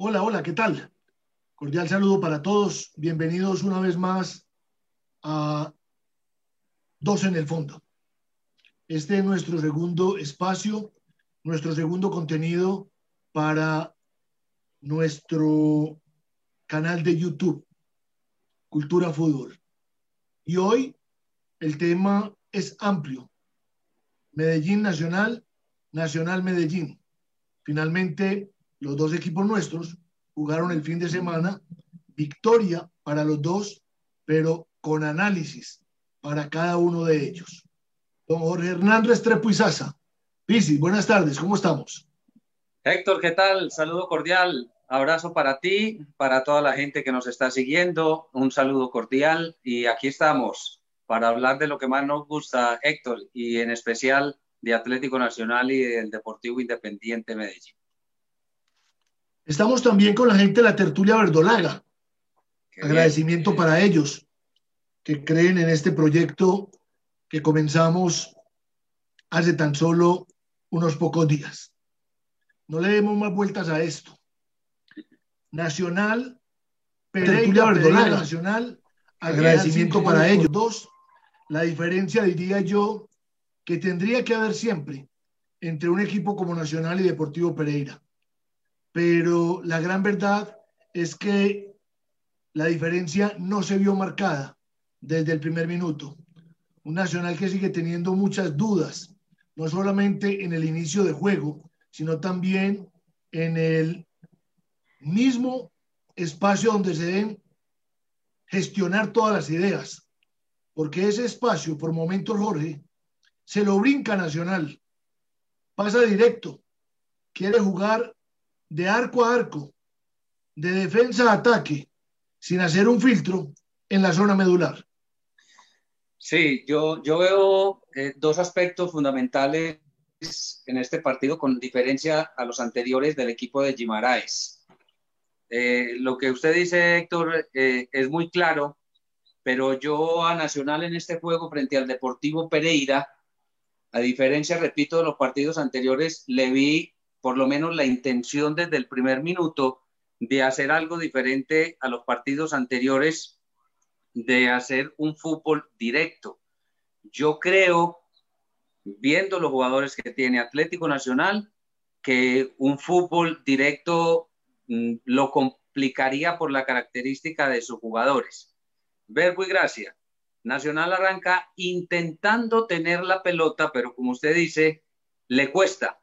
Hola, hola, ¿qué tal? Cordial saludo para todos. Bienvenidos una vez más a Dos en el Fondo. Este es nuestro segundo espacio, nuestro segundo contenido para nuestro canal de YouTube, Cultura Fútbol. Y hoy el tema es amplio. Medellín Nacional, Nacional Medellín. Finalmente, los dos equipos nuestros jugaron el fin de semana. Victoria para los dos, pero con análisis para cada uno de ellos. Don Jorge Hernando Estrepo y Sasa. Pisi, buenas tardes, ¿cómo estamos? Héctor, ¿qué tal? Saludo cordial. Abrazo para ti, para toda la gente que nos está siguiendo. Un saludo cordial y aquí estamos para hablar de lo que más nos gusta, Héctor, y en especial de Atlético Nacional y del Deportivo Independiente Medellín. Estamos también con la gente de la tertulia verdolaga. Qué Agradecimiento bien. para ellos que creen en este proyecto que comenzamos hace tan solo unos pocos días. No le demos más vueltas a esto. Nacional, Pereira, Verdolaga, Nacional, agradecimiento para ellos. Dos, la diferencia diría yo que tendría que haber siempre entre un equipo como Nacional y Deportivo Pereira. Pero la gran verdad es que la diferencia no se vio marcada desde el primer minuto. Un Nacional que sigue teniendo muchas dudas, no solamente en el inicio de juego, sino también en el mismo espacio donde se deben gestionar todas las ideas. Porque ese espacio, por momentos, Jorge, se lo brinca Nacional. Pasa directo. Quiere jugar de arco a arco, de defensa a ataque, sin hacer un filtro en la zona medular. Sí, yo, yo veo eh, dos aspectos fundamentales en este partido con diferencia a los anteriores del equipo de Guimaraes. Eh, lo que usted dice, Héctor, eh, es muy claro, pero yo a Nacional en este juego frente al Deportivo Pereira, a diferencia, repito, de los partidos anteriores, le vi por lo menos la intención desde el primer minuto de hacer algo diferente a los partidos anteriores de hacer un fútbol directo. Yo creo, viendo los jugadores que tiene Atlético Nacional, que un fútbol directo mm, lo complicaría por la característica de sus jugadores. Verbo y Gracia. Nacional arranca intentando tener la pelota, pero como usted dice, le cuesta,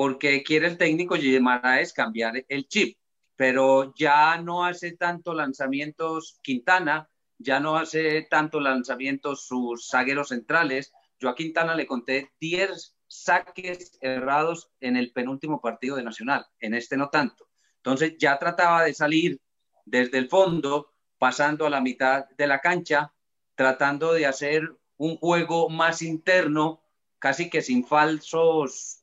porque quiere el técnico es cambiar el chip, pero ya no hace tanto lanzamientos Quintana, ya no hace tanto lanzamientos sus zagueros centrales. Yo a Quintana le conté 10 saques errados en el penúltimo partido de Nacional, en este no tanto. Entonces ya trataba de salir desde el fondo, pasando a la mitad de la cancha, tratando de hacer un juego más interno, casi que sin falsos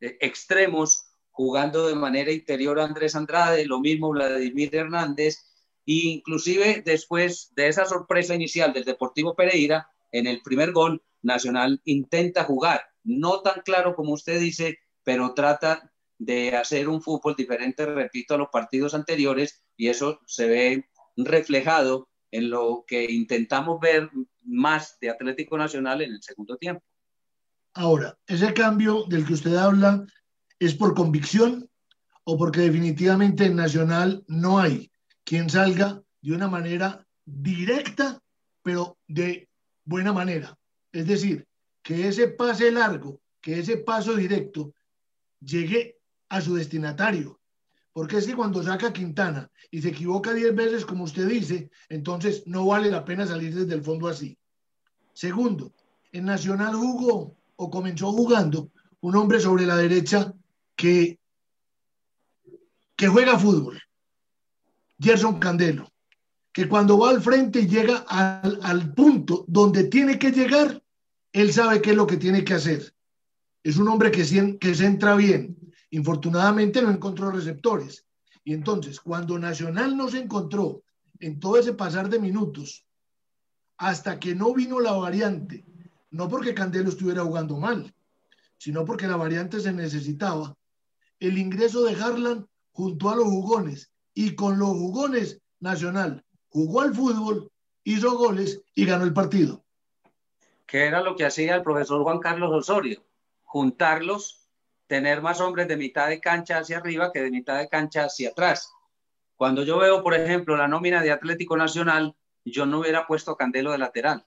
extremos, jugando de manera interior Andrés Andrade, lo mismo Vladimir Hernández, inclusive después de esa sorpresa inicial del Deportivo Pereira, en el primer gol, Nacional intenta jugar, no tan claro como usted dice, pero trata de hacer un fútbol diferente, repito, a los partidos anteriores, y eso se ve reflejado en lo que intentamos ver más de Atlético Nacional en el segundo tiempo. Ahora, ese cambio del que usted habla es por convicción o porque definitivamente en Nacional no hay quien salga de una manera directa, pero de buena manera. Es decir, que ese pase largo, que ese paso directo llegue a su destinatario. Porque es que cuando saca Quintana y se equivoca 10 veces, como usted dice, entonces no vale la pena salir desde el fondo así. Segundo, en Nacional jugó o comenzó jugando un hombre sobre la derecha que, que juega fútbol, Gerson Candelo, que cuando va al frente y llega al, al, punto donde tiene que llegar, él sabe qué es lo que tiene que hacer. Es un hombre que, que se entra bien. Infortunadamente no encontró receptores. Y entonces, cuando Nacional no se encontró en todo ese pasar de minutos, hasta que no vino la variante, no porque Candelo estuviera jugando mal, sino porque la variante se necesitaba, el ingreso de Harlan junto a los jugones y con los jugones Nacional jugó al fútbol, hizo goles y ganó el partido. ¿Qué era lo que hacía el profesor Juan Carlos Osorio? Juntarlos, tener más hombres de mitad de cancha hacia arriba que de mitad de cancha hacia atrás. Cuando yo veo, por ejemplo, la nómina de Atlético Nacional, yo no hubiera puesto Candelo de lateral.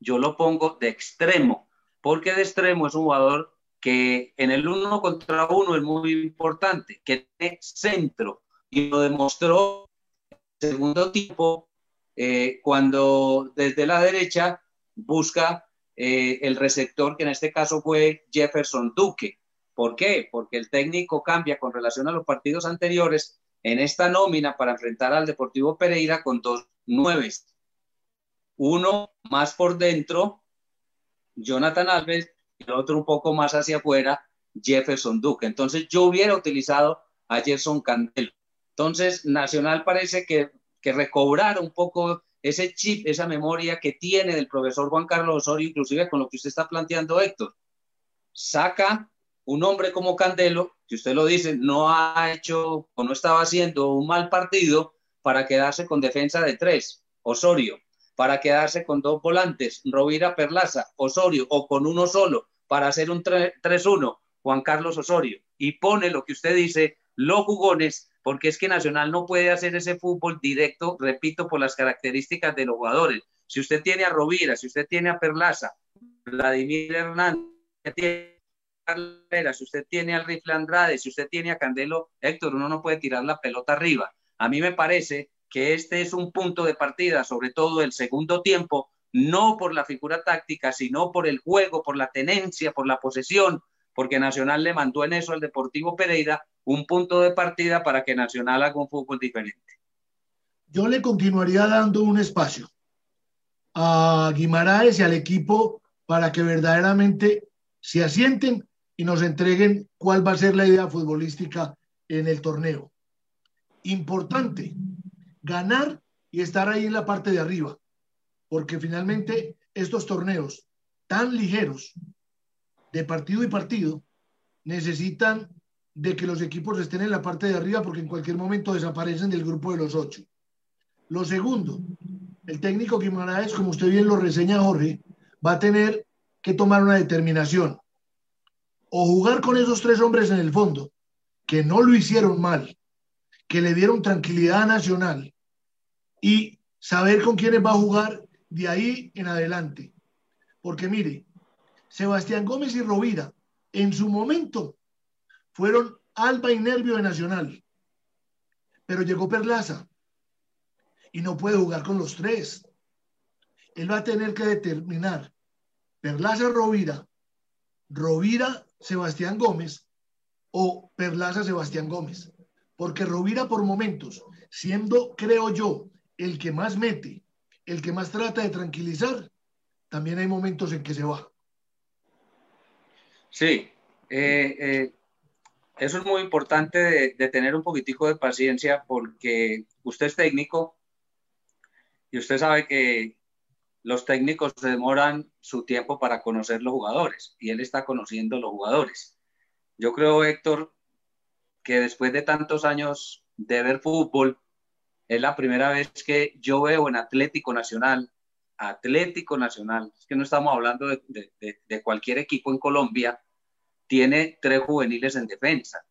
Yo lo pongo de extremo, porque de extremo es un jugador que en el uno contra uno es muy importante, que tiene centro y lo demostró el segundo tiempo eh, cuando desde la derecha busca eh, el receptor que en este caso fue Jefferson Duque. ¿Por qué? Porque el técnico cambia con relación a los partidos anteriores en esta nómina para enfrentar al Deportivo Pereira con dos nueves. Uno más por dentro, Jonathan Alves, y el otro un poco más hacia afuera, Jefferson Duque. Entonces yo hubiera utilizado a Gerson Candelo. Entonces Nacional parece que, que recobrar un poco ese chip, esa memoria que tiene del profesor Juan Carlos Osorio, inclusive con lo que usted está planteando, Héctor. Saca un hombre como Candelo, que usted lo dice, no ha hecho o no estaba haciendo un mal partido para quedarse con defensa de tres, Osorio, para quedarse con dos volantes, Rovira Perlaza, Osorio, o con uno solo, para hacer un 3-1, Juan Carlos Osorio, y pone lo que usted dice, los jugones porque es que Nacional no puede hacer ese fútbol directo, repito, por las características de los jugadores. Si usted tiene a Rovira, si usted tiene a Perlaza, Vladimir Hernández, si usted tiene al Rifle Andrade, si usted tiene a Candelo, Héctor, uno no puede tirar la pelota arriba. A mí me parece que este es un punto de partida, sobre todo el segundo tiempo, no por la figura táctica, sino por el juego, por la tenencia, por la posesión, porque Nacional le mandó en eso al Deportivo Pereira un punto de partida para que Nacional haga un fútbol diferente. Yo le continuaría dando un espacio a Guimaraes y al equipo para que verdaderamente se asienten y nos entreguen cuál va a ser la idea futbolística en el torneo. Importante, ganar y estar ahí en la parte de arriba, porque finalmente estos torneos tan ligeros de partido y partido necesitan de que los equipos estén en la parte de arriba porque en cualquier momento desaparecen del grupo de los ocho. Lo segundo, el técnico Guimaraes, como usted bien lo reseña Jorge, va a tener que tomar una determinación. O jugar con esos tres hombres en el fondo, que no lo hicieron mal, que le dieron tranquilidad nacional, y saber con quiénes va a jugar de ahí en adelante. Porque mire, Sebastián Gómez y Rovira, en su momento, fueron Alba y Nervio de Nacional. Pero llegó Perlaza y no puede jugar con los tres. Él va a tener que determinar Perlaza Rovira, Rovira Sebastián Gómez o Perlaza Sebastián Gómez. Porque Rovira por momentos, siendo, creo yo, el que más mete, el que más trata de tranquilizar, también hay momentos en que se va. Sí, eh, eh, eso es muy importante de, tener un poquitico de paciencia porque usted es técnico y usted sabe que los técnicos demoran su tiempo para conocer los jugadores y él está conociendo los jugadores. Yo creo, Héctor, que después de tantos años de ver fútbol, es la primera vez que yo veo en Atlético Nacional, Atlético Nacional, es que no estamos hablando de cualquier equipo en Colombia, tiene tres juveniles en defensa.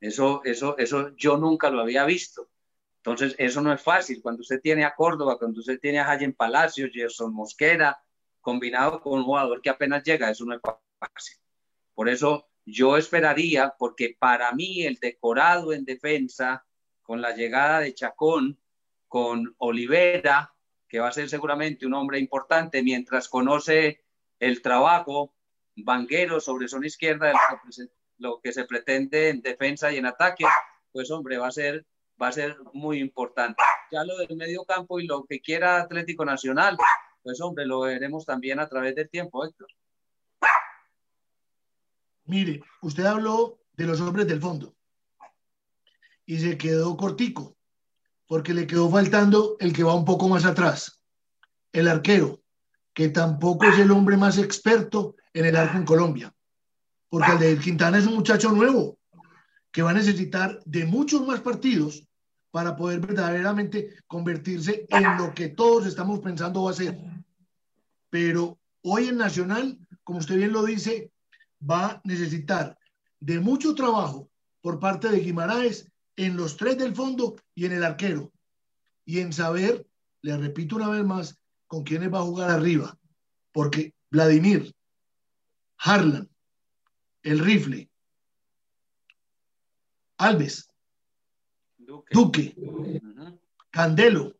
Eso, eso, eso yo nunca lo había visto. Entonces, eso no es fácil. Cuando usted tiene a Córdoba, cuando usted tiene a Jayen Palacios, Gerson Mosquera, combinado con un jugador que apenas llega, eso no es fácil. Por eso yo esperaría, porque para mí el decorado en defensa, con la llegada de Chacón, con Olivera, que va a ser seguramente un hombre importante mientras conoce el trabajo Vanguero sobre zona izquierda, lo que se pretende en defensa y en ataque, pues hombre, va a ser, va a ser muy importante. Ya lo del medio campo y lo que quiera Atlético Nacional, pues hombre, lo veremos también a través del tiempo, Héctor. Mire, usted habló de los hombres del fondo y se quedó cortico, porque le quedó faltando el que va un poco más atrás, el arquero, que tampoco es el hombre más experto en el arco en Colombia. Porque el de Quintana es un muchacho nuevo. que va a necesitar de muchos más partidos para poder verdaderamente convertirse en lo que todos estamos pensando va a ser. Pero hoy en Nacional, como usted bien lo dice, va a necesitar de mucho trabajo por parte de Guimaraes en los tres del fondo y en el arquero. Y en saber, le repito una vez más, con quiénes va a jugar arriba. Porque Vladimir, Harlan, el rifle, Alves, Duque, Candelo,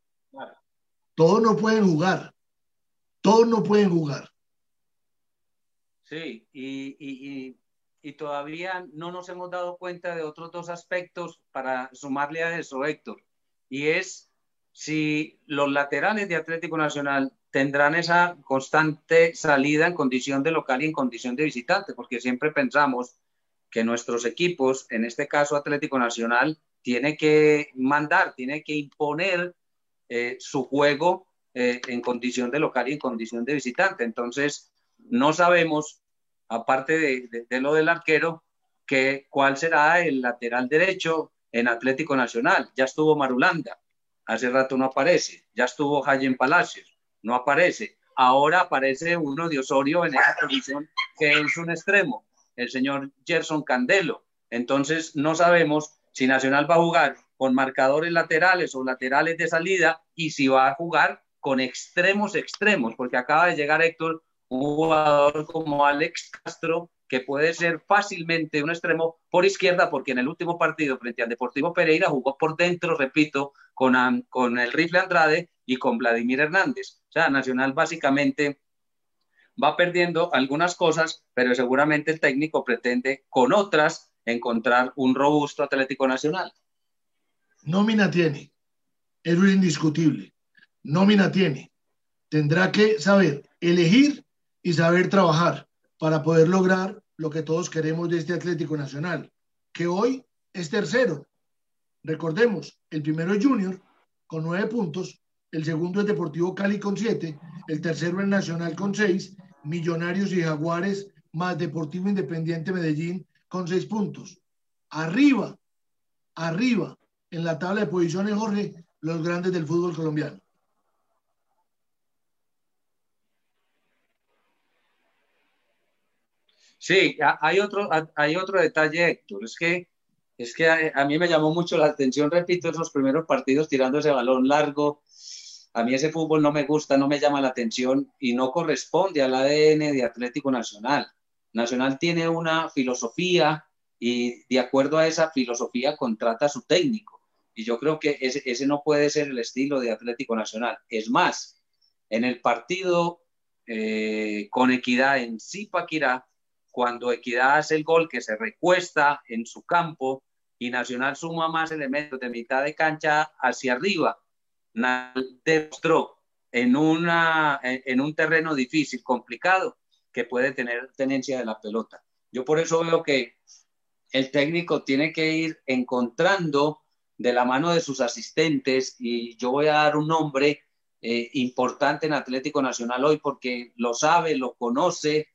todos no pueden jugar. Todos no pueden jugar. Sí, y, y, todavía no nos hemos dado cuenta de otros dos aspectos para sumarle a eso, Héctor. Y es si los laterales de Atlético Nacional tendrán esa constante salida en condición de local y en condición de visitante, porque siempre pensamos que nuestros equipos, en este caso Atlético Nacional, tiene que mandar, tiene que imponer eh, su juego eh, en condición de local y en condición de visitante. Entonces, no sabemos, aparte de, lo del arquero, que, cuál será el lateral derecho en Atlético Nacional. Ya estuvo Marulanda, hace rato no aparece. Ya estuvo Jayen Palacios, no aparece. Ahora aparece uno de Osorio en esa posición que es un extremo, el señor Gerson Candelo. Entonces, no sabemos si Nacional va a jugar con marcadores laterales o laterales de salida y si va a jugar con extremos extremos, porque acaba de llegar Héctor, un jugador como Alex Castro, que puede ser fácilmente un extremo por izquierda, porque en el último partido frente al Deportivo Pereira jugó por dentro, repito, con, con el rifle Andrade y con Vladimir Hernández. O sea, Nacional básicamente va perdiendo algunas cosas, pero seguramente el técnico pretende con otras encontrar un robusto Atlético Nacional. Nómina tiene, es indiscutible. Nómina tiene. Tendrá que saber elegir y saber trabajar para poder lograr lo que todos queremos de este Atlético Nacional, que hoy es tercero. Recordemos, el primero es Junior con nueve puntos, el segundo es Deportivo Cali con siete, el tercero es Nacional con seis, Millonarios y Jaguares más Deportivo Independiente Medellín con seis puntos. Arriba, arriba, en la tabla de posiciones, Jorge, los grandes del fútbol colombiano. Sí, hay otro, hay otro detalle, Héctor, es que, es que a, mí me llamó mucho la atención, repito, esos primeros partidos tirando ese balón largo. A mí ese fútbol no me gusta, no me llama la atención y no corresponde al ADN de Atlético Nacional. Nacional tiene una filosofía y de acuerdo a esa filosofía contrata a su técnico. Y yo creo que ese, no puede ser el estilo de Atlético Nacional. Es más, en el partido eh, con Equidad en Zipaquirá, cuando Equidad hace el gol que se recuesta en su campo y Nacional suma más elementos de mitad de cancha hacia arriba, demostró en, una, en un terreno difícil, complicado, que puede tener tenencia de la pelota. Yo por eso veo que el técnico tiene que ir encontrando de la mano de sus asistentes y yo voy a dar un nombre eh, importante en Atlético Nacional hoy porque lo sabe, lo conoce,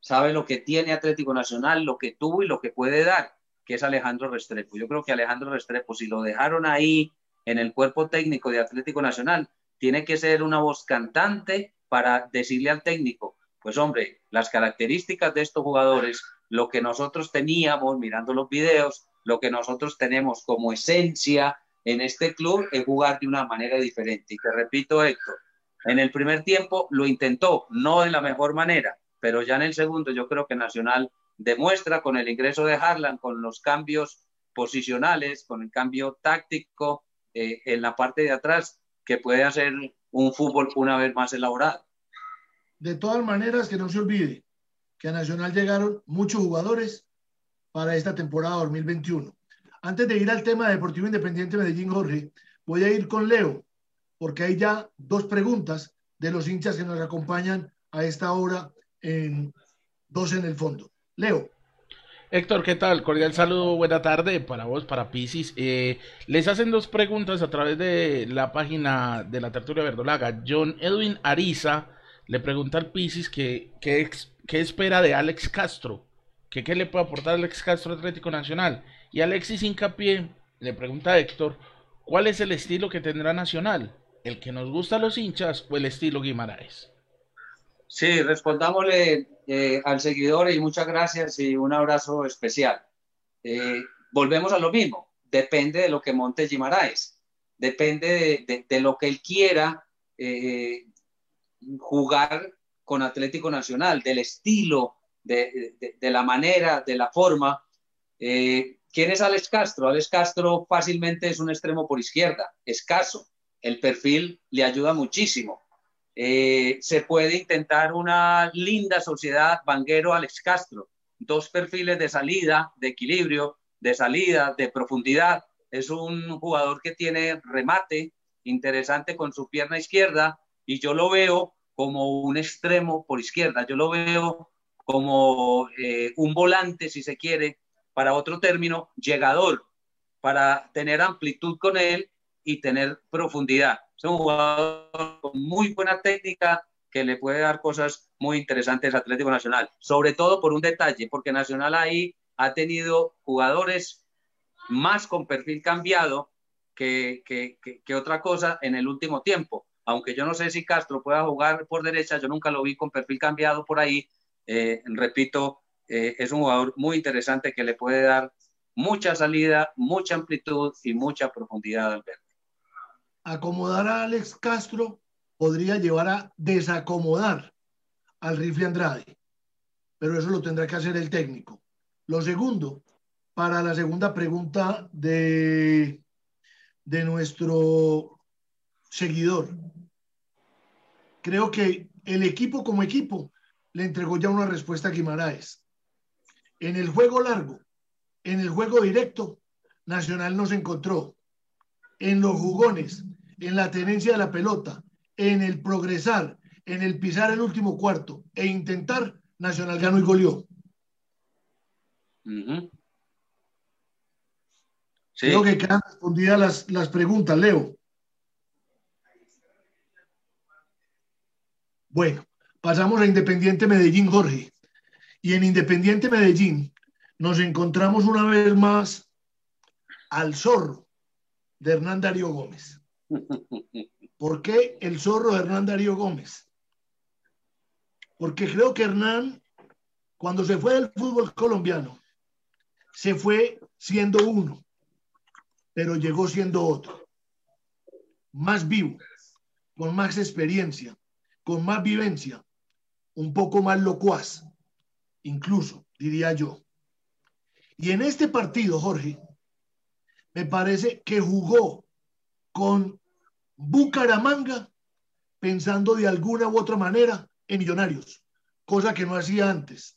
sabe lo que tiene Atlético Nacional, lo que tuvo y lo que puede dar, que es Alejandro Restrepo. Yo creo que Alejandro Restrepo, si lo dejaron ahí en el cuerpo técnico de Atlético Nacional, tiene que ser una voz cantante para decirle al técnico, pues hombre, las características de estos jugadores, lo que nosotros teníamos mirando los videos, lo que nosotros tenemos como esencia en este club es jugar de una manera diferente. Y te repito, Héctor, en el primer tiempo lo intentó, no de la mejor manera, pero ya en el segundo yo creo que Nacional demuestra con el ingreso de Harlan, con los cambios posicionales, con el cambio táctico eh, en la parte de atrás, que puede hacer un fútbol una vez más elaborado. De todas maneras, que no se olvide que a Nacional llegaron muchos jugadores para esta temporada 2021. Antes de ir al tema de Deportivo Independiente Medellín, Jorge, voy a ir con Leo, porque hay ya dos preguntas de los hinchas que nos acompañan a esta hora en Dos en el Fondo. Leo. Héctor, ¿qué tal? Cordial saludo, buena tarde para vos, para Pisis. Eh, les hacen dos preguntas a través de la página de la tertulia verdolaga. John Edwin Ariza le pregunta al Pisis que, qué espera de Alex Castro, que qué le puede aportar Alex Castro Atlético Nacional. Y Alexis Hincapié le pregunta a Héctor, ¿cuál es el estilo que tendrá Nacional? ¿El que nos gusta a los hinchas o el estilo Guimaraes? Sí, respondámosle eh, al seguidor y muchas gracias y un abrazo especial. Eh, volvemos a lo mismo, depende de lo que monte Guimaraes, depende de, lo que él quiera eh, jugar con Atlético Nacional, del estilo, de, la manera, de la forma. ¿Quién es Alex Castro? Alex Castro fácilmente es un extremo por izquierda, escaso. El perfil le ayuda muchísimo. Eh, se puede intentar una linda sociedad Vanguero-Alex Castro. Dos perfiles de salida, de equilibrio, de salida, de profundidad. Es un jugador que tiene remate interesante con su pierna izquierda y yo lo veo como un extremo por izquierda. Yo lo veo como eh, un volante, si se quiere, para otro término, llegador, para tener amplitud con él y tener profundidad. Es un jugador con muy buena técnica que le puede dar cosas muy interesantes a Atlético Nacional, sobre todo por un detalle, porque Nacional ahí ha tenido jugadores más con perfil cambiado que, que, que, otra cosa en el último tiempo. Aunque yo no sé si Castro pueda jugar por derecha, yo nunca lo vi con perfil cambiado por ahí. Eh, repito, eh, es un jugador muy interesante que le puede dar mucha salida, mucha amplitud y mucha profundidad al verde. Acomodar a Alex Castro podría llevar a desacomodar al rifle Andrade, pero eso lo tendrá que hacer el técnico. Lo segundo, para la segunda pregunta de, de nuestro seguidor, creo que el equipo como equipo le entregó ya una respuesta a Guimaraes. En el juego largo, en el juego directo, Nacional no se encontró. En los jugones, en la tenencia de la pelota, en el progresar, en el pisar el último cuarto e intentar, Nacional ganó y goleó. Creo que quedan respondidas las, las preguntas, Leo. Bueno, pasamos a Independiente Medellín, Jorge. Y en Independiente Medellín nos encontramos una vez más al zorro de Hernán Darío Gómez. ¿Por qué el zorro Hernán Darío Gómez? Porque creo que Hernán, cuando se fue del fútbol colombiano, se fue siendo uno, pero llegó siendo otro. Más vivo, con más experiencia, con más vivencia, un poco más locuaz incluso, diría yo. Y en este partido, Jorge, me parece que jugó con Bucaramanga pensando de alguna u otra manera en Millonarios, cosa que no hacía antes.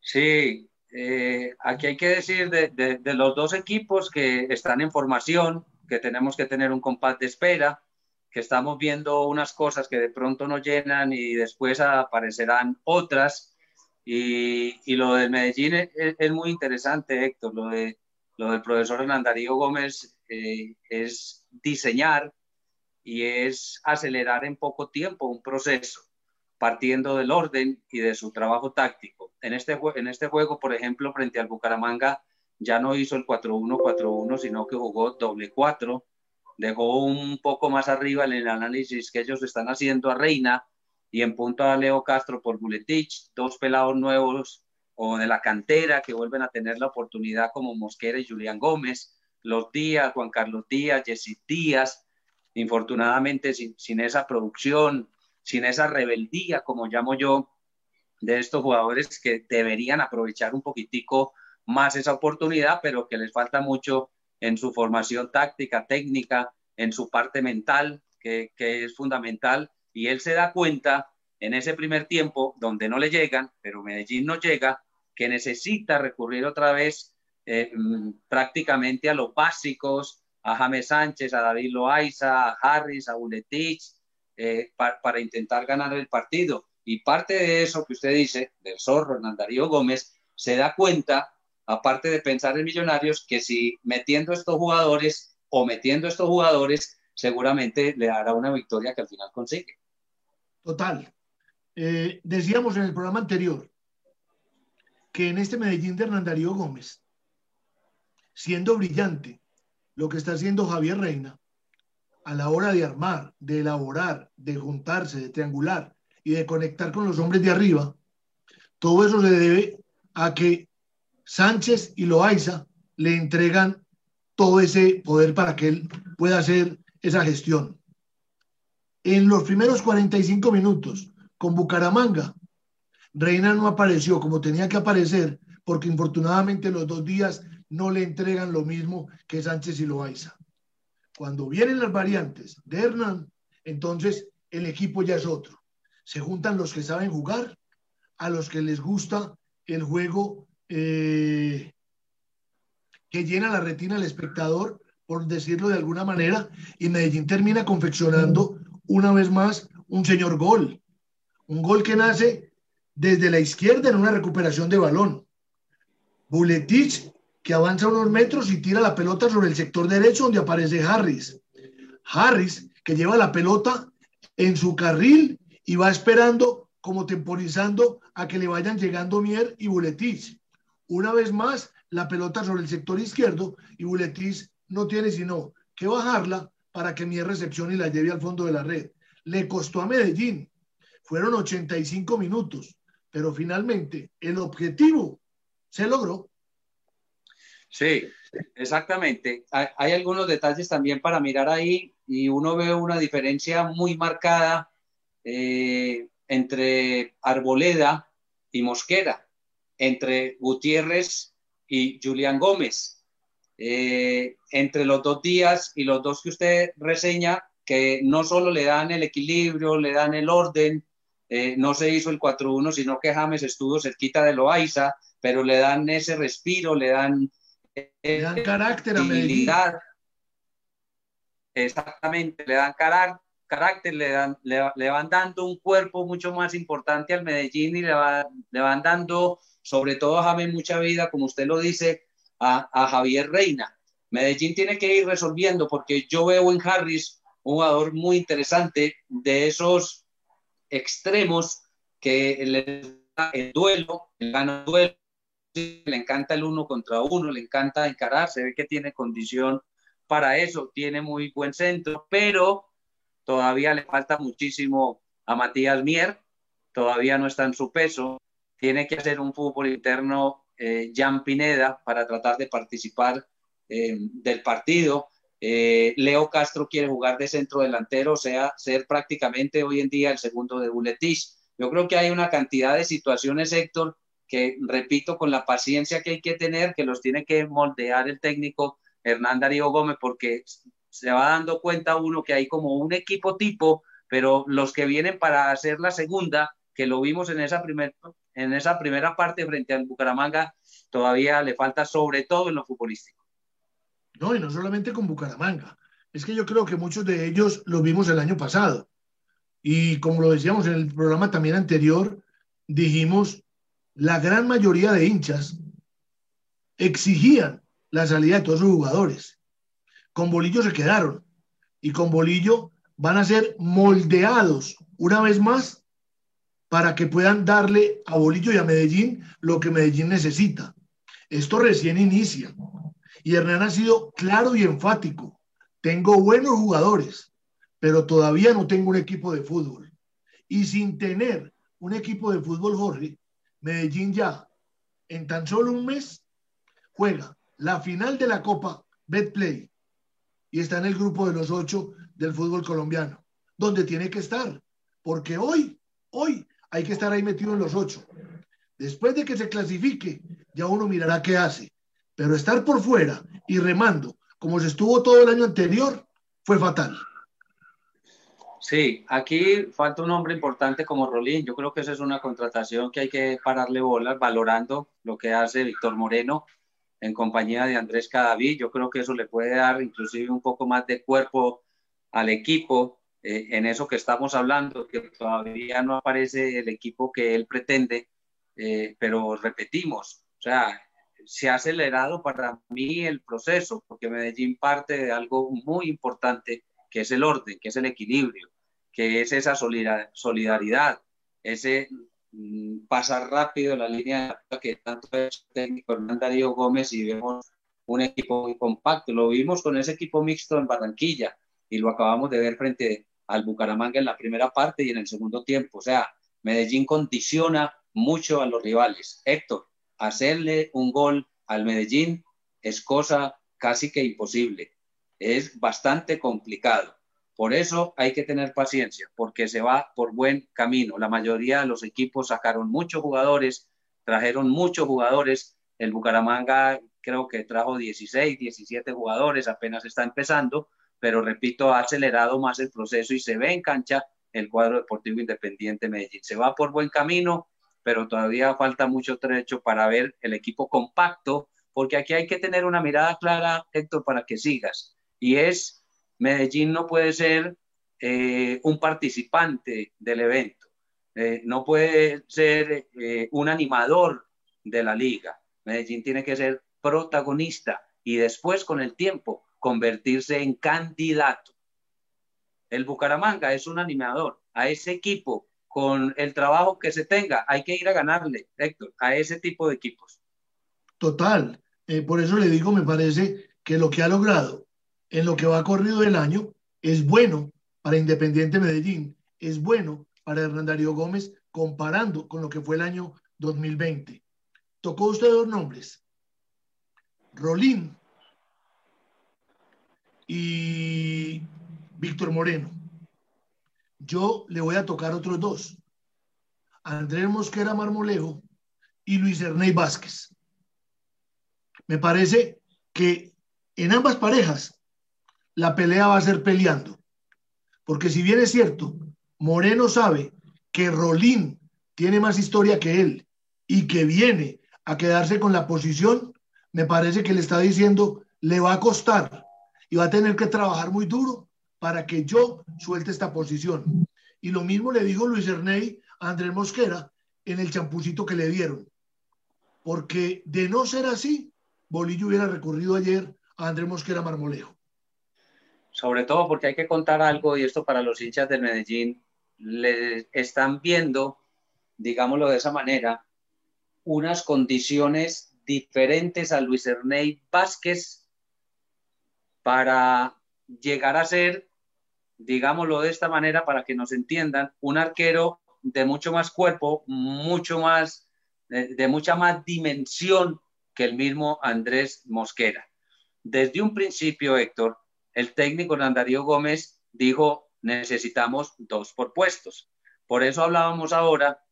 Sí, eh, aquí hay que decir de, los dos equipos que están en formación, que tenemos que tener un compás de espera, que estamos viendo unas cosas que de pronto nos llenan y después aparecerán otras. Y, y lo del Medellín es, muy interesante, Héctor. Lo, de, lo del profesor Hernandarío Gómez es diseñar y es acelerar en poco tiempo un proceso, partiendo del orden y de su trabajo táctico. En este, en este juego, por ejemplo, frente al Bucaramanga, ya no hizo el 4-1-4-1, sino que jugó doble 4 dejó un poco más arriba en el análisis que ellos están haciendo a Reina y en punto a Leo Castro por Buletich, dos pelados nuevos o de la cantera que vuelven a tener la oportunidad como Mosquera y Julián Gómez, los Díaz, Juan Carlos Díaz, Jessy Díaz, infortunadamente sin esa producción, sin esa rebeldía, como llamo yo, de estos jugadores que deberían aprovechar un poquitico más esa oportunidad, pero que les falta mucho en su formación táctica, técnica, en su parte mental, que, es fundamental. Y él se da cuenta en ese primer tiempo, donde no le llegan, pero Medellín no llega, que necesita recurrir otra vez eh, mm, prácticamente a los básicos, a James Sánchez, a David Loaiza, a Harris, a Buletich, eh, para intentar ganar el partido. Y parte de eso que usted dice, del zorro Hernán Darío Gómez, se da cuenta aparte de pensar en millonarios, que si metiendo estos jugadores o metiendo estos jugadores, seguramente le dará una victoria que al final consigue. Total. Eh, decíamos en el programa anterior que en este Medellín de Hernán Darío Gómez, siendo brillante lo que está haciendo Javier Reina, a la hora de armar, de elaborar, de juntarse, de triangular y de conectar con los hombres de arriba, todo eso se debe a que Sánchez y Loaiza le entregan todo ese poder para que él pueda hacer esa gestión. En los primeros 45 minutos con Bucaramanga, Reina no apareció como tenía que aparecer porque infortunadamente los dos días no le entregan lo mismo que Sánchez y Loaiza. Cuando vienen las variantes de Hernán, entonces el equipo ya es otro. Se juntan los que saben jugar, a los que les gusta el juego eh, que llena la retina al espectador, por decirlo de alguna manera, y Medellín termina confeccionando una vez más un señor gol. Un gol que nace desde la izquierda en una recuperación de balón. Buletich que avanza unos metros y tira la pelota sobre el sector derecho donde aparece Harris. Harris que lleva la pelota en su carril y va esperando como temporizando a que le vayan llegando Mier y Buletich. Una vez más, la pelota sobre el sector izquierdo y Buletich no tiene sino que bajarla para que Mier recepcione y la lleve al fondo de la red. Le costó a Medellín. Fueron 85 minutos, pero finalmente el objetivo se logró. Sí, exactamente. Hay, algunos detalles también para mirar ahí y uno ve una diferencia muy marcada eh, entre Arboleda y Mosquera, entre Gutiérrez y Julián Gómez, eh, entre los dos días y los dos que usted reseña, que no solo le dan el equilibrio, le dan el orden, eh, no se hizo el 4-1, sino que James estuvo cerquita de Loaiza, pero le dan ese respiro, le dan, le dan carácter a Medellín. Exactamente, le dan carácter carácter, le, dan, le, van dando un cuerpo mucho más importante al Medellín y le, le van dando, sobre todo a James, mucha vida, como usted lo dice, a, a, Javier Reina. Medellín tiene que ir resolviendo porque yo veo en Harris un jugador muy interesante de esos extremos que le da el duelo, le gana el duelo, le encanta el uno contra uno, le encanta encarar, se ve que tiene condición para eso, tiene muy buen centro, pero Todavía le falta muchísimo a Matías Mier, todavía no está en su peso. Tiene que hacer un fútbol interno eh, Jan Pineda para tratar de participar eh, del partido. Eh, Leo Castro quiere jugar de centro delantero, o sea, ser prácticamente hoy en día el segundo de Buletich. Yo creo que hay una cantidad de situaciones, Héctor, que repito, con la paciencia que hay que tener, que los tiene que moldear el técnico Hernán Darío Gómez, porque se va dando cuenta uno que hay como un equipo tipo, pero los que vienen para hacer la segunda, que lo vimos en esa, primer, en esa primera parte frente al Bucaramanga, todavía le falta sobre todo en lo futbolístico. No, y no solamente con Bucaramanga. Es que yo creo que muchos de ellos los vimos el año pasado. Y como lo decíamos en el programa también anterior, dijimos, la gran mayoría de hinchas exigían la salida de todos sus jugadores con Bolillo se quedaron y con Bolillo van a ser moldeados una vez más para que puedan darle a Bolillo y a Medellín lo que Medellín necesita. Esto recién inicia y Hernán ha sido claro y enfático. Tengo buenos jugadores, pero todavía no tengo un equipo de fútbol. Y sin tener un equipo de fútbol, Jorge, Medellín ya en tan solo un mes juega la final de la Copa Betplay y está en el grupo de los ocho del fútbol colombiano, donde tiene que estar, porque hoy, hoy hay que estar ahí metido en los ocho. Después de que se clasifique, ya uno mirará qué hace, pero estar por fuera y remando, como se estuvo todo el año anterior, fue fatal. Sí, aquí falta un hombre importante como Rolín. Yo creo que esa es una contratación que hay que pararle bolas, valorando lo que hace Víctor Moreno en compañía de Andrés Cadaví. Yo creo que eso le puede dar inclusive un poco más de cuerpo al equipo eh, en eso que estamos hablando, que todavía no aparece el equipo que él pretende, eh, pero repetimos, o sea, se ha acelerado para mí el proceso, porque Medellín parte de algo muy importante, que es el orden, que es el equilibrio, que es esa solidaridad, ese mm, pasar rápido la línea que tanto es técnico Hernán Darío Gómez y vemos un equipo muy compacto. Lo vimos con ese equipo mixto en Barranquilla y lo acabamos de ver frente al Bucaramanga en la primera parte y en el segundo tiempo. O sea, Medellín condiciona mucho a los rivales. Héctor, hacerle un gol al Medellín es cosa casi que imposible. Es bastante complicado. Por eso hay que tener paciencia, porque se va por buen camino. La mayoría de los equipos sacaron muchos jugadores, trajeron muchos jugadores. El Bucaramanga creo que trajo 16, 17 jugadores, apenas está empezando, pero repito, ha acelerado más el proceso y se ve en cancha el cuadro deportivo independiente Medellín. Se va por buen camino, pero todavía falta mucho trecho para ver el equipo compacto, porque aquí hay que tener una mirada clara, Héctor, para que sigas. Y es, Medellín no puede ser eh, un participante del evento, eh, no puede ser eh, un animador de la liga. Medellín tiene que ser protagonista y después con el tiempo convertirse en candidato. El Bucaramanga es un animador. A ese equipo, con el trabajo que se tenga, hay que ir a ganarle, Héctor, a ese tipo de equipos. Total. Por eso le digo, me parece que lo que ha logrado en lo que va corrido el año es bueno para Independiente Medellín, es bueno para Hernán Darío Gómez comparando con lo que fue el año 2020. Tocó usted dos nombres, Rolín y Víctor Moreno. Yo le voy a tocar otros dos. Andrés Mosquera Marmolejo y Luis Ernei Vázquez. Me parece que en ambas parejas la pelea va a ser peleando. Porque si bien es cierto, Moreno sabe que Rolín tiene más historia que él y que viene a quedarse con la posición, me parece que le está diciendo, le va a costar y va a tener que trabajar muy duro para que yo suelte esta posición. Y lo mismo le dijo Luis Ernei a Andrés Mosquera en el champucito que le dieron. Porque de no ser así, Bolillo hubiera recurrido ayer a Andrés Mosquera Marmolejo. Sobre todo porque hay que contar algo, y esto para los hinchas del Medellín, le están viendo, digámoslo de esa manera, unas condiciones diferentes a Luis Ernei Vázquez para llegar a ser, digámoslo de esta manera para que nos entiendan, un arquero de mucho más cuerpo, mucho más, de, mucha más dimensión que el mismo Andrés Mosquera. Desde un principio, Héctor, el técnico Darío Gómez dijo, necesitamos dos por puestos. Por eso hablábamos ahora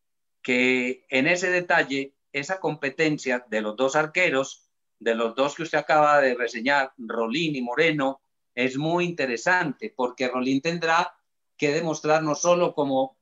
que en ese detalle esa competencia de los dos arqueros, de los dos que usted acaba de reseñar, Rolín y Moreno, es muy interesante porque Rolín tendrá que demostrar no solo como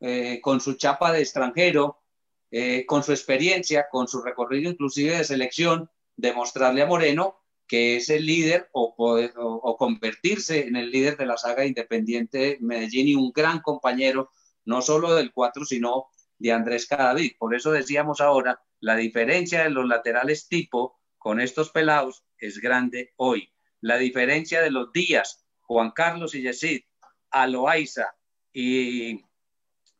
eh, con su chapa de extranjero, eh, con su experiencia, con su recorrido inclusive de selección, demostrarle a Moreno que es el líder o, o, convertirse en el líder de la saga independiente Medellín y un gran compañero, no solo del 4, sino de Andrés Cadavid. Por eso decíamos ahora, la diferencia de los laterales tipo con estos pelados es grande hoy. La diferencia de los días, Juan Carlos y Yesid, Loaiza y,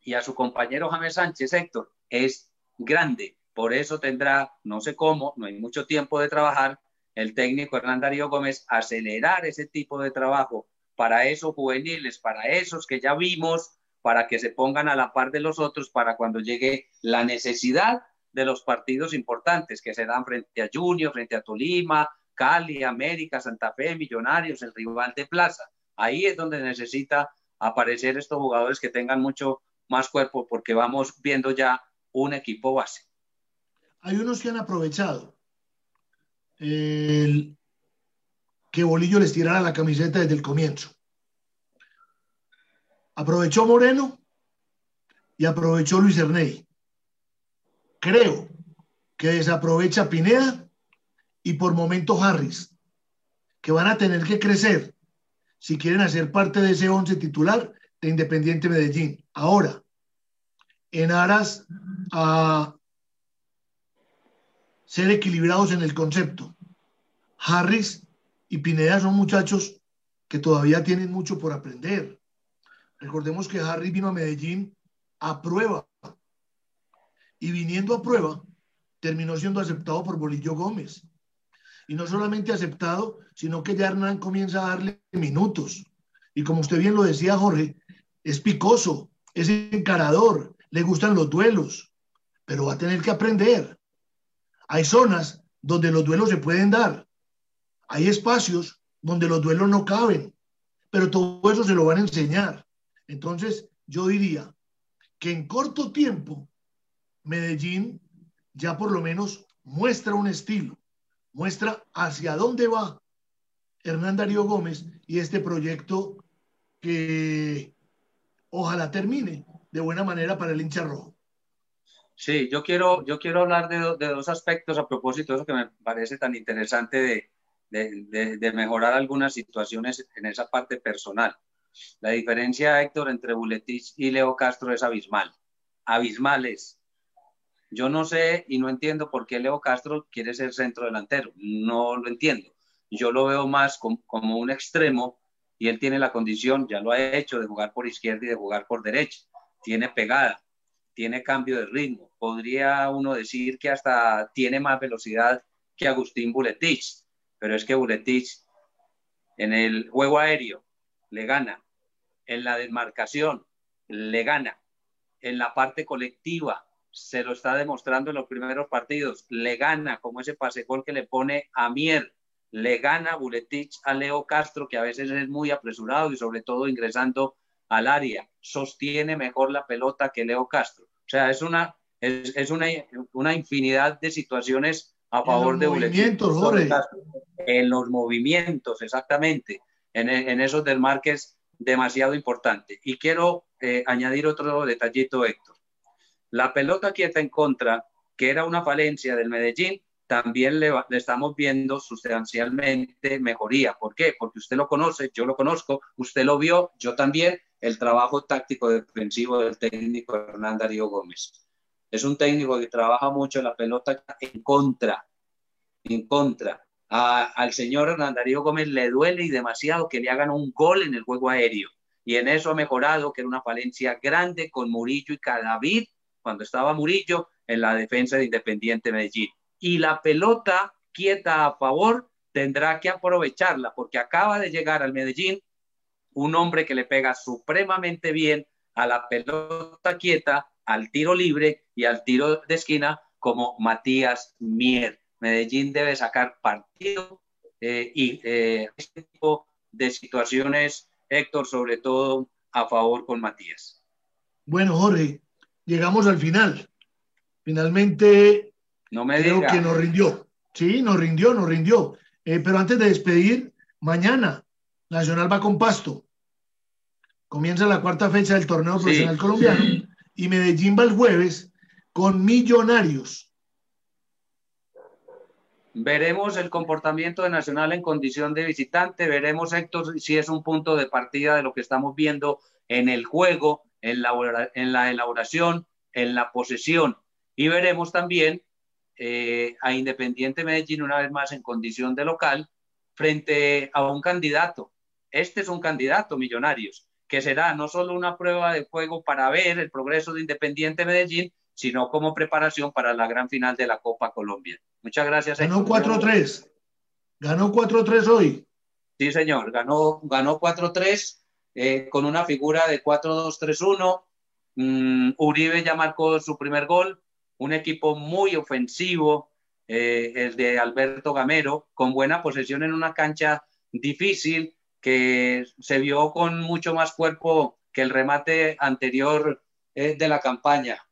y a su compañero James Sánchez, Héctor, es grande. Por eso tendrá, no sé cómo, no hay mucho tiempo de trabajar, el técnico Hernán Darío Gómez acelerar ese tipo de trabajo para esos juveniles, para esos que ya vimos para que se pongan a la par de los otros para cuando llegue la necesidad de los partidos importantes que se dan frente a Junior, frente a Tolima, Cali, América, Santa Fe, Millonarios, el rival de Plaza. Ahí es donde necesita aparecer estos jugadores que tengan mucho más cuerpo porque vamos viendo ya un equipo base. Hay unos que han aprovechado el que Bolillo les tirara la camiseta desde el comienzo. Aprovechó Moreno y aprovechó Luis Ernei. Creo que desaprovecha Pineda y por momento Harris, que van a tener que crecer si quieren hacer parte de ese once titular de Independiente Medellín. Ahora, en aras a ser equilibrados en el concepto. Harris y Pineda son muchachos que todavía tienen mucho por aprender. Recordemos que Harry vino a Medellín a prueba Y viniendo a prueba, terminó siendo aceptado por Bolillo Gómez. Y no solamente aceptado, sino que ya Hernán comienza a darle minutos. Y como usted bien lo decía, Jorge, es picoso, es encarador, le gustan los duelos, pero va a tener que aprender. Hay zonas donde los duelos se pueden dar. Hay espacios donde los duelos no caben, pero todo eso se lo van a enseñar. Entonces, yo diría que en corto tiempo, Medellín ya por lo menos muestra un estilo, muestra hacia dónde va Hernán Darío Gómez y este proyecto que ojalá termine de buena manera para el hincha rojo. Sí, yo quiero, yo quiero hablar de, de dos aspectos a propósito de eso que me parece tan interesante de, de, de, mejorar algunas situaciones en esa parte personal. La diferencia, Héctor, entre Buletich y Leo Castro es abismal. Abismal es. Yo no sé y no entiendo por qué Leo Castro quiere ser centro delantero. No lo entiendo. Yo lo veo más como, como un extremo y él tiene la condición, ya lo ha hecho, de jugar por izquierda y de jugar por derecha. Tiene pegada, tiene cambio de ritmo. Podría uno decir que hasta tiene más velocidad que Agustín Buletich, pero es que Buletich en el juego aéreo le gana, en la desmarcación le gana, en la parte colectiva se lo está demostrando en los primeros partidos, le gana como ese pase gol que le pone a Mier, le gana Buletich a Leo Castro, que a veces es muy apresurado y sobre todo ingresando al área, sostiene mejor la pelota que Leo Castro. O sea, es una, es, es una, una, infinidad de situaciones a favor de Buletich. En los movimientos, exactamente. En, en esos del es demasiado importante. Y quiero eh, añadir otro detallito, Héctor. La pelota quieta en contra, que era una falencia del Medellín, también le, le, estamos viendo sustancialmente mejoría. ¿Por qué? Porque usted lo conoce, yo lo conozco, usted lo vio, yo también, el trabajo táctico defensivo del técnico Hernán Darío Gómez. Es un técnico que trabaja mucho la pelota en contra, en contra. Al señor Hernán Darío Gómez le duele y demasiado que le hagan un gol en el juego aéreo. Y en eso ha mejorado, que era una falencia grande con Murillo y Cadavid, cuando estaba Murillo en la defensa de Independiente Medellín y la pelota quieta a favor tendrá que aprovecharla porque acaba de llegar al Medellín un hombre que le pega supremamente bien a la pelota quieta, al tiro libre y al tiro de esquina como Matías Mier. Medellín debe sacar partido eh, y eh, este tipo de situaciones, Héctor, sobre todo a favor con Matías. Bueno, Jorge, llegamos al final. Finalmente no me Creo diga. que nos rindió. Sí, nos rindió, nos rindió. Eh, pero antes de despedir, mañana Nacional va con Pasto. Comienza la cuarta fecha del torneo Sí. profesional colombiano y Medellín va el jueves con Millonarios. Veremos el comportamiento de Nacional en condición de visitante, veremos, Héctor, si es un punto de partida de lo que estamos viendo en el juego, en la, en la elaboración, en la posesión. Y veremos también eh, a Independiente Medellín una vez más en condición de local frente a un candidato. Este es un candidato, Millonarios, que será no solo una prueba de juego para ver el progreso de Independiente Medellín, sino como preparación para la gran final de la Copa Colombia. Muchas gracias. Ganó Héctor. 4-3. Ganó 4-3 hoy. Sí, señor, ganó, ganó 4-3 eh, con una figura de 4-2-3-1. Mm, Uribe ya marcó su primer gol, un equipo muy ofensivo, eh, el de Alberto Gamero, con buena posesión en una cancha difícil que se vio con mucho más cuerpo que el remate anterior eh, de la campaña.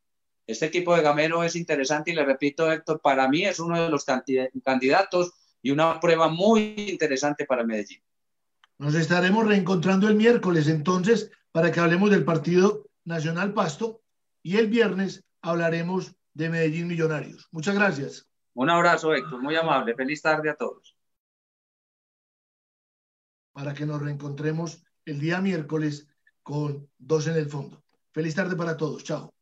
Este equipo de Gamero es interesante y le repito, Héctor, para mí es uno de los candidatos y una prueba muy interesante para Medellín. Nos estaremos reencontrando el miércoles entonces para que hablemos del partido Nacional Pasto y el viernes hablaremos de Medellín Millonarios. Muchas gracias. Un abrazo, Héctor, muy amable. Feliz tarde a todos. Para que nos reencontremos el día miércoles con dos en el fondo. Feliz tarde para todos. Chao.